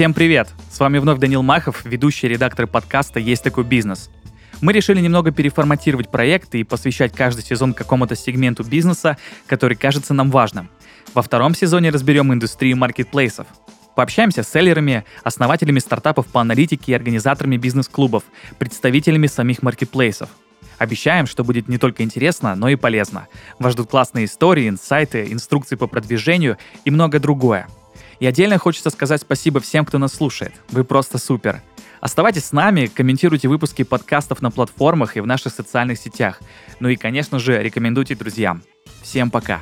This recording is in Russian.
Всем привет! С вами вновь Данил Махов, ведущий редактор подкаста «Есть такой бизнес». Мы решили немного переформатировать проекты и посвящать каждый сезон какому-то сегменту бизнеса, который кажется нам важным. Во втором сезоне разберем индустрию маркетплейсов. Пообщаемся с селлерами, основателями стартапов по аналитике и организаторами бизнес-клубов, представителями самих маркетплейсов. Обещаем, что будет не только интересно, но и полезно. Вас ждут классные истории, инсайты, инструкции по продвижению и многое другое. И отдельно хочется сказать спасибо всем, кто нас слушает. Вы просто супер. Оставайтесь с нами, комментируйте выпуски подкастов на платформах и в наших социальных сетях. Ну и, конечно же, рекомендуйте друзьям. Всем пока!